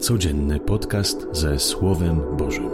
Codzienny podcast ze Słowem Bożym.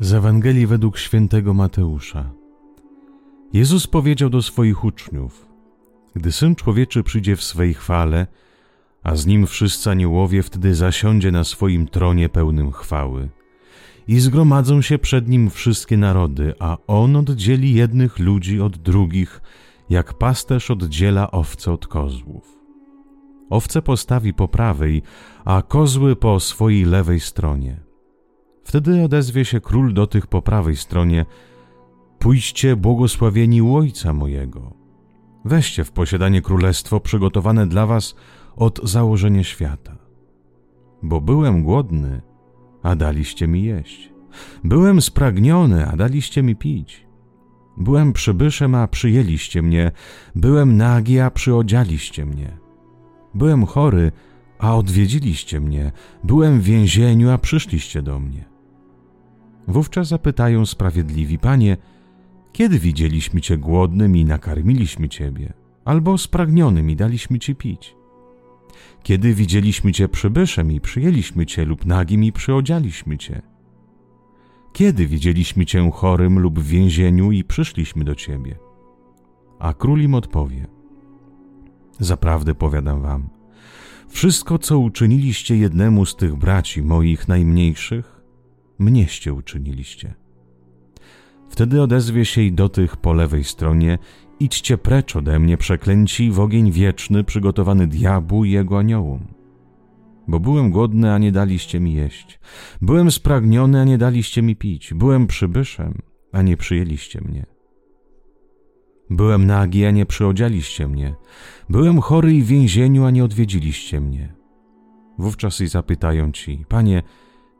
Z Ewangelii według świętego Mateusza. Jezus powiedział do swoich uczniów: Gdy syn człowieczy przyjdzie w swej chwale, a z nim wszyscy aniołowie wtedy zasiądzie na swoim tronie pełnym chwały. I zgromadzą się przed nim wszystkie narody, a on oddzieli jednych ludzi od drugich, jak pasterz oddziela owce od kozłów. Owce postawi po prawej, a kozły po swojej lewej stronie. Wtedy odezwie się król do tych po prawej stronie: Pójdźcie, błogosławieni u ojca mojego. Weźcie w posiadanie królestwo przygotowane dla was od założenia świata. Bo byłem głodny, a daliście mi jeść. Byłem spragniony, a daliście mi pić. Byłem przybyszem, a przyjęliście mnie. Byłem nagi, a przyodzialiście mnie. Byłem chory, a odwiedziliście mnie. Byłem w więzieniu, a przyszliście do mnie. Wówczas zapytają sprawiedliwi, Panie, kiedy widzieliśmy Cię głodnym i nakarmiliśmy Ciebie, albo spragnionym i daliśmy Ci pić? Kiedy widzieliśmy Cię przybyszem i przyjęliśmy Cię lub nagim i przyodzialiśmy Cię? Kiedy widzieliśmy Cię chorym lub w więzieniu i przyszliśmy do Ciebie? A król im odpowie: Zaprawdę powiadam Wam, wszystko, co uczyniliście jednemu z tych braci moich najmniejszych, mnieście uczyniliście. Wtedy odezwie się i do tych po lewej stronie Idźcie precz ode mnie, przeklęci, w ogień wieczny przygotowany diabłu i jego aniołom. Bo byłem głodny, a nie daliście mi jeść. Byłem spragniony, a nie daliście mi pić. Byłem przybyszem, a nie przyjęliście mnie. Byłem nagi, a nie przyodzialiście mnie. Byłem chory i w więzieniu, a nie odwiedziliście mnie. Wówczas i zapytają ci, panie,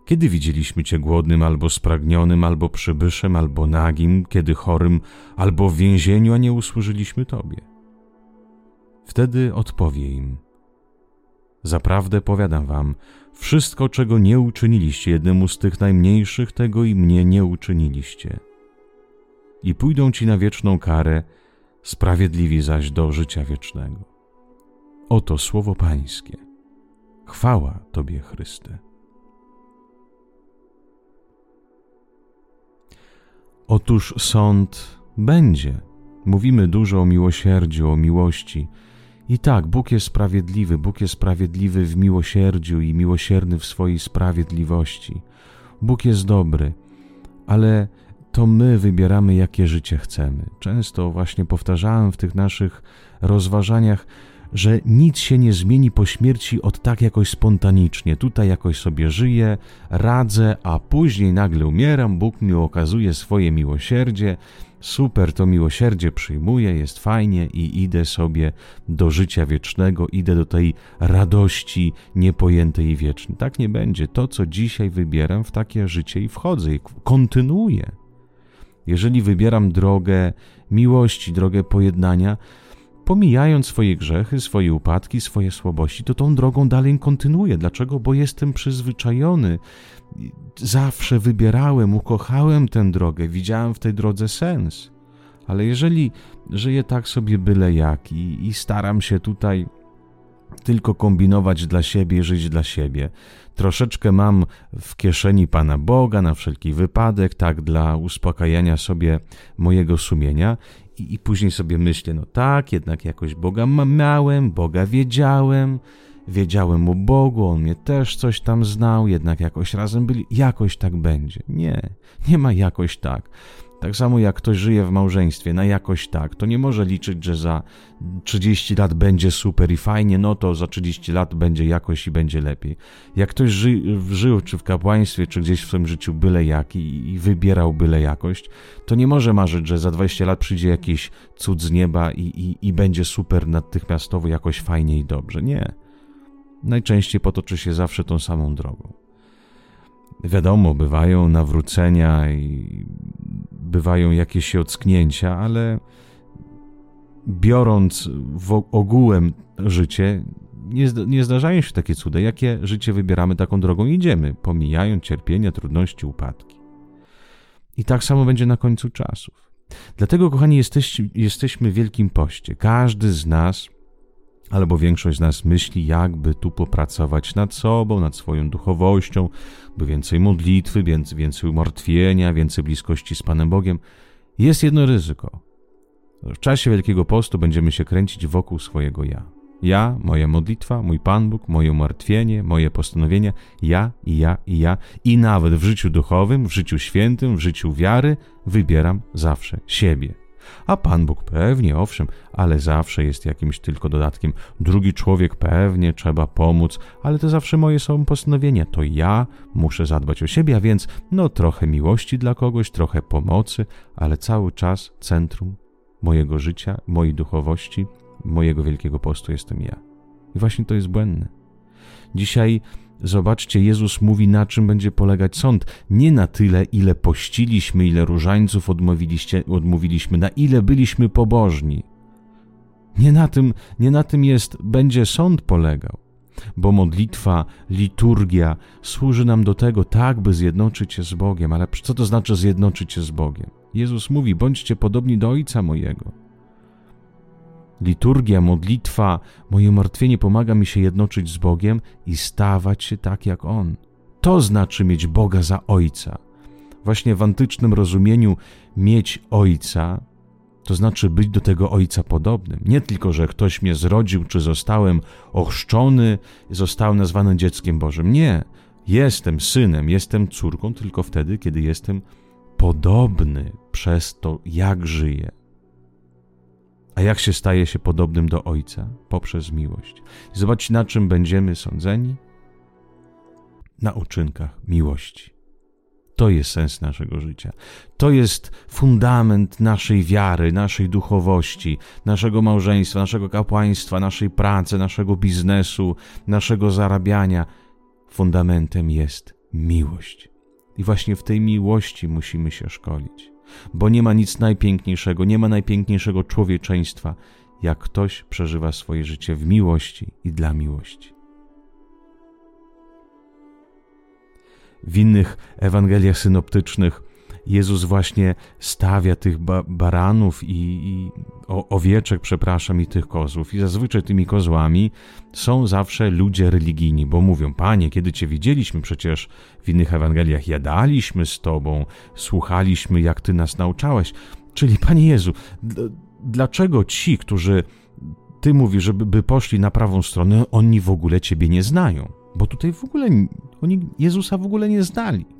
kiedy widzieliśmy Cię głodnym, albo spragnionym, albo przybyszem, albo nagim, kiedy chorym, albo w więzieniu, a nie usłużyliśmy Tobie? Wtedy odpowie im: Zaprawdę powiadam Wam, wszystko, czego nie uczyniliście jednemu z tych najmniejszych, tego i mnie nie uczyniliście. I pójdą ci na wieczną karę, sprawiedliwi zaś do życia wiecznego. Oto słowo Pańskie. Chwała Tobie, Chryste. Otóż sąd będzie. Mówimy dużo o miłosierdziu, o miłości. I tak, Bóg jest sprawiedliwy, Bóg jest sprawiedliwy w miłosierdziu i miłosierny w swojej sprawiedliwości. Bóg jest dobry, ale to my wybieramy, jakie życie chcemy. Często właśnie powtarzałem w tych naszych rozważaniach, że nic się nie zmieni po śmierci od tak jakoś spontanicznie. Tutaj jakoś sobie żyję, radzę, a później nagle umieram, Bóg mi okazuje swoje miłosierdzie, super to miłosierdzie przyjmuję, jest fajnie i idę sobie do życia wiecznego, idę do tej radości niepojętej i wiecznej. Tak nie będzie. To, co dzisiaj wybieram, w takie życie i wchodzę i kontynuuję. Jeżeli wybieram drogę miłości, drogę pojednania, pomijając swoje grzechy, swoje upadki, swoje słabości, to tą drogą dalej kontynuuję. Dlaczego? Bo jestem przyzwyczajony. Zawsze wybierałem, ukochałem tę drogę, widziałem w tej drodze sens. Ale jeżeli żyję tak sobie byle jak i, i staram się tutaj tylko kombinować dla siebie, żyć dla siebie. Troszeczkę mam w kieszeni Pana Boga na wszelki wypadek, tak dla uspokajania sobie mojego sumienia i, i później sobie myślę, no tak, jednak jakoś Boga miałem, Boga wiedziałem, wiedziałem o Bogu, On mnie też coś tam znał, jednak jakoś razem byli, jakoś tak będzie. Nie, nie ma jakoś tak. Tak samo jak ktoś żyje w małżeństwie, na jakoś tak, to nie może liczyć, że za 30 lat będzie super i fajnie, no to za 30 lat będzie jakoś i będzie lepiej. Jak ktoś ży, żył czy w kapłaństwie, czy gdzieś w swoim życiu byle jak i, i wybierał byle jakość, to nie może marzyć, że za 20 lat przyjdzie jakiś cud z nieba i, i, i będzie super natychmiastowo jakoś fajnie i dobrze. Nie. Najczęściej potoczy się zawsze tą samą drogą. Wiadomo, bywają nawrócenia i bywają jakieś ocknięcia, ale biorąc w ogółem życie, nie, nie zdarzają się takie cuda. Jakie życie wybieramy, taką drogą idziemy, pomijając cierpienia, trudności, upadki. I tak samo będzie na końcu czasów. Dlatego, kochani, jesteś, jesteśmy w Wielkim Poście. Każdy z nas, albo większość z nas myśli, jakby tu popracować nad sobą, nad swoją duchowością, by więcej modlitwy, więcej, więcej umartwienia, więcej bliskości z Panem Bogiem. Jest jedno ryzyko. W czasie Wielkiego Postu będziemy się kręcić wokół swojego ja. Ja, moja modlitwa, mój Pan Bóg, moje umartwienie, moje postanowienia, ja i ja i ja. I nawet w życiu duchowym, w życiu świętym, w życiu wiary wybieram zawsze siebie. A Pan Bóg pewnie, owszem, ale zawsze jest jakimś tylko dodatkiem. Drugi człowiek pewnie trzeba pomóc, ale to zawsze moje są postanowienia. To ja muszę zadbać o siebie, a więc no trochę miłości dla kogoś, trochę pomocy, ale cały czas centrum mojego życia, mojej duchowości, mojego wielkiego postu jestem ja. I właśnie to jest błędne. Dzisiaj zobaczcie, Jezus mówi, na czym będzie polegać sąd. Nie na tyle, ile pościliśmy, ile różańców odmówiliśmy, na ile byliśmy pobożni. Nie na tym, nie na tym jest, będzie sąd polegał. Bo modlitwa, liturgia służy nam do tego, tak, by zjednoczyć się z Bogiem. Ale co to znaczy zjednoczyć się z Bogiem? Jezus mówi: bądźcie podobni do Ojca mojego. Liturgia, modlitwa, moje martwienie pomaga mi się jednoczyć z Bogiem i stawać się tak jak On. To znaczy mieć Boga za Ojca. Właśnie w antycznym rozumieniu mieć Ojca to znaczy być do tego Ojca podobnym. Nie tylko, że ktoś mnie zrodził, czy zostałem ochrzczony, zostałem nazwany dzieckiem Bożym. Nie. Jestem synem, jestem córką tylko wtedy, kiedy jestem podobny przez to, jak żyję. A jak się staje się podobnym do Ojca? Poprzez miłość. Zobaczcie, na czym będziemy sądzeni? Na uczynkach miłości. To jest sens naszego życia. To jest fundament naszej wiary, naszej duchowości, naszego małżeństwa, naszego kapłaństwa, naszej pracy, naszego biznesu, naszego zarabiania. Fundamentem jest miłość. I właśnie w tej miłości musimy się szkolić, bo nie ma nic najpiękniejszego, nie ma najpiękniejszego człowieczeństwa, jak ktoś przeżywa swoje życie w miłości i dla miłości. W innych Ewangeliach synoptycznych Jezus właśnie stawia tych ba baranów i, i o, owieczek, przepraszam, i tych kozłów. I zazwyczaj tymi kozłami są zawsze ludzie religijni, bo mówią: Panie, kiedy Cię widzieliśmy, przecież w innych Ewangeliach jadaliśmy z Tobą, słuchaliśmy, jak Ty nas nauczałeś. Czyli, Panie Jezu, dlaczego ci, którzy Ty mówisz, żeby by poszli na prawą stronę, oni w ogóle Ciebie nie znają? Bo tutaj w ogóle oni Jezusa w ogóle nie znali.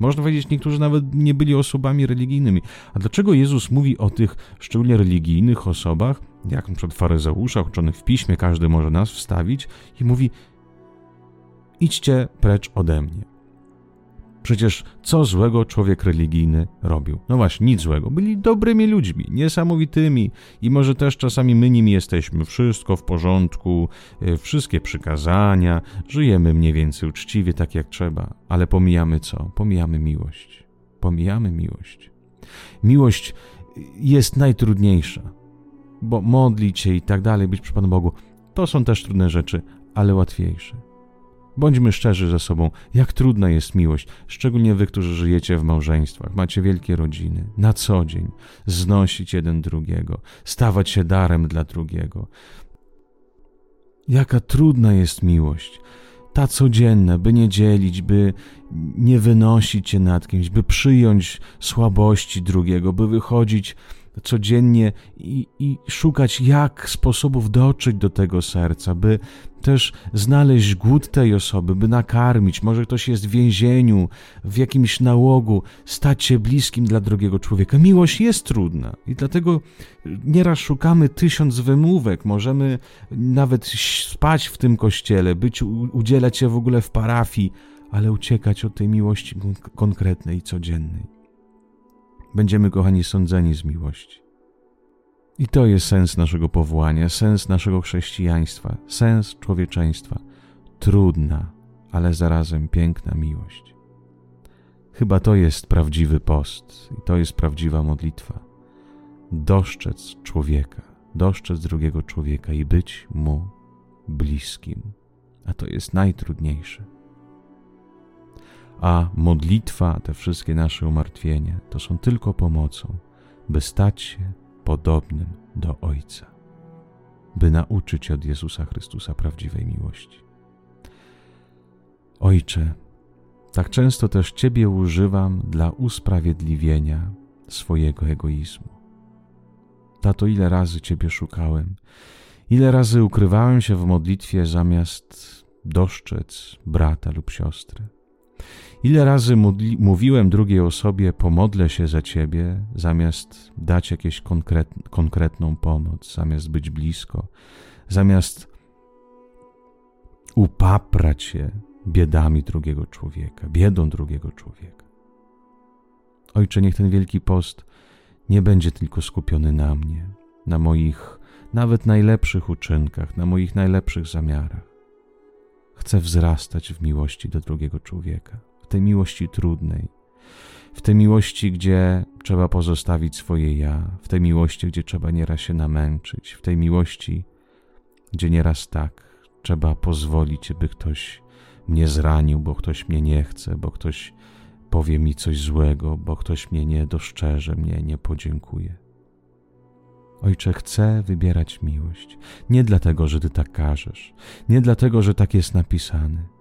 Można powiedzieć, niektórzy nawet nie byli osobami religijnymi. A dlaczego Jezus mówi o tych szczególnie religijnych osobach, jak np. faryzeuszach, uczonych w piśmie, każdy może nas wstawić, i mówi: idźcie precz ode mnie. Przecież co złego człowiek religijny robił? No właśnie, nic złego. Byli dobrymi ludźmi, niesamowitymi i może też czasami my nimi jesteśmy. Wszystko w porządku, e, wszystkie przykazania, żyjemy mniej więcej uczciwie, tak jak trzeba. Ale pomijamy co? Pomijamy miłość. Pomijamy miłość. Miłość jest najtrudniejsza, bo modlić się i tak dalej, być przy Panu Bogu, to są też trudne rzeczy, ale łatwiejsze. Bądźmy szczerzy ze sobą, jak trudna jest miłość, szczególnie wy, którzy żyjecie w małżeństwach, macie wielkie rodziny, na co dzień. Znosić jeden drugiego, stawać się darem dla drugiego. Jaka trudna jest miłość, ta codzienna, by nie dzielić, by nie wynosić się nad kimś, by przyjąć słabości drugiego, by wychodzić codziennie i, i, szukać jak sposobów dotrzeć do tego serca, by też znaleźć głód tej osoby, by nakarmić. Może ktoś jest w więzieniu, w jakimś nałogu, stać się bliskim dla drugiego człowieka. Miłość jest trudna i dlatego nieraz szukamy tysiąc wymówek. Możemy nawet spać w tym kościele, być, udzielać się w ogóle w parafii, ale uciekać od tej miłości konkretnej codziennej. Będziemy, kochani, sądzeni z miłości. I to jest sens naszego powołania, sens naszego chrześcijaństwa, sens człowieczeństwa. Trudna, ale zarazem piękna miłość. Chyba to jest prawdziwy post i to jest prawdziwa modlitwa. Doszczec człowieka, doszczec drugiego człowieka i być mu bliskim, a to jest najtrudniejsze. A modlitwa, te wszystkie nasze umartwienia, to są tylko pomocą, by stać się podobnym do Ojca, by nauczyć od Jezusa Chrystusa prawdziwej miłości. Ojcze, tak często też Ciebie używam dla usprawiedliwienia swojego egoizmu. Tato, ile razy Ciebie szukałem, ile razy ukrywałem się w modlitwie zamiast doszczec brata lub siostry. Ile razy mówiłem drugiej osobie, pomodlę się za ciebie, zamiast dać jakąś konkret, konkretną pomoc, zamiast być blisko, zamiast upaprać się biedami drugiego człowieka, biedą drugiego człowieka. Ojcze, niech ten wielki post nie będzie tylko skupiony na mnie, na moich nawet najlepszych uczynkach, na moich najlepszych zamiarach. Chcę wzrastać w miłości do drugiego człowieka, w tej miłości trudnej, w tej miłości, gdzie trzeba pozostawić swoje ja, w tej miłości, gdzie trzeba nieraz się namęczyć, w tej miłości, gdzie nieraz tak trzeba pozwolić, by ktoś mnie zranił, bo ktoś mnie nie chce, bo ktoś powie mi coś złego, bo ktoś mnie nie doszczerze, mnie nie podziękuje. Ojcze, chcę wybierać miłość. Nie dlatego, że Ty tak każesz, nie dlatego, że tak jest napisane,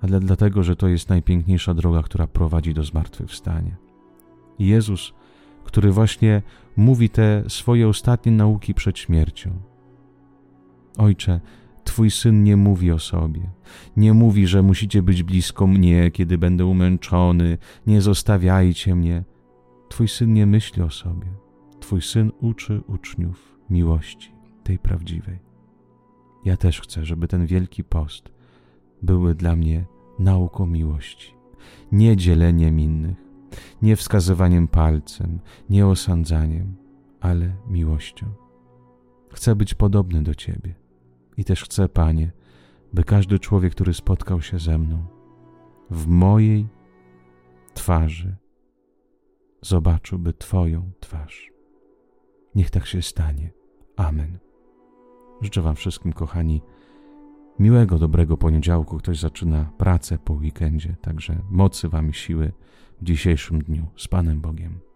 ale dlatego, że to jest najpiękniejsza droga, która prowadzi do zmartwychwstania. Jezus, który właśnie mówi te swoje ostatnie nauki przed śmiercią. Ojcze, Twój syn nie mówi o sobie. Nie mówi, że musicie być blisko mnie, kiedy będę umęczony, nie zostawiajcie mnie. Twój syn nie myśli o sobie. Twój syn uczy uczniów miłości, tej prawdziwej. Ja też chcę, żeby ten wielki post były dla mnie nauką miłości, nie dzieleniem innych, nie wskazywaniem palcem, nie osądzaniem, ale miłością. Chcę być podobny do Ciebie i też chcę, Panie, by każdy człowiek, który spotkał się ze mną, w mojej twarzy zobaczyłby Twoją twarz. Niech tak się stanie. Amen. Życzę Wam wszystkim, kochani, miłego, dobrego poniedziałku. Ktoś zaczyna pracę po weekendzie, także mocy Wam siły w dzisiejszym dniu. Z Panem Bogiem.